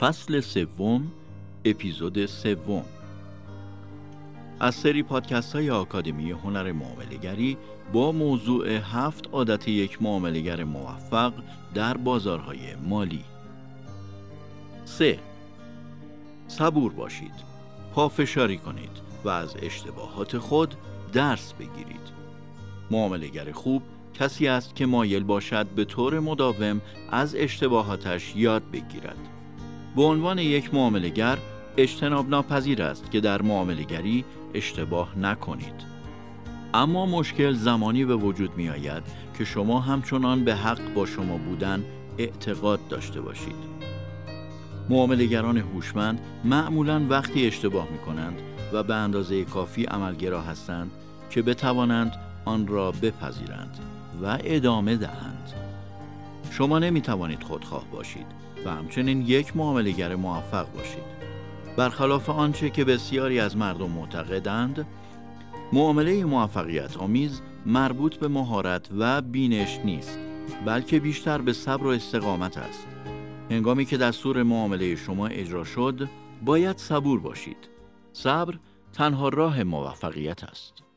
فصل سوم اپیزود سوم. از سری پادکست های آکادمی هنر معاملگری با موضوع هفت عادت یک معاملگر موفق در بازارهای مالی. 3. صبور باشید پافشاری کنید و از اشتباهات خود درس بگیرید. معاملگر خوب کسی است که مایل باشد به طور مداوم از اشتباهاتش یاد بگیرد. به عنوان یک معاملگر اجتناب ناپذیر است که در معاملگری اشتباه نکنید. اما مشکل زمانی به وجود می آید که شما همچنان به حق با شما بودن اعتقاد داشته باشید. معاملگران هوشمند معمولا وقتی اشتباه می کنند و به اندازه کافی عملگرا هستند که بتوانند آن را بپذیرند و ادامه دهند. شما نمی توانید خودخواه باشید و همچنین یک معاملگر موفق باشید. برخلاف آنچه که بسیاری از مردم معتقدند معامله موفقیت آمیز مربوط به مهارت و بینش نیست بلکه بیشتر به صبر و استقامت است. هنگامی که دستور معامله شما اجرا شد باید صبور باشید. صبر تنها راه موفقیت است.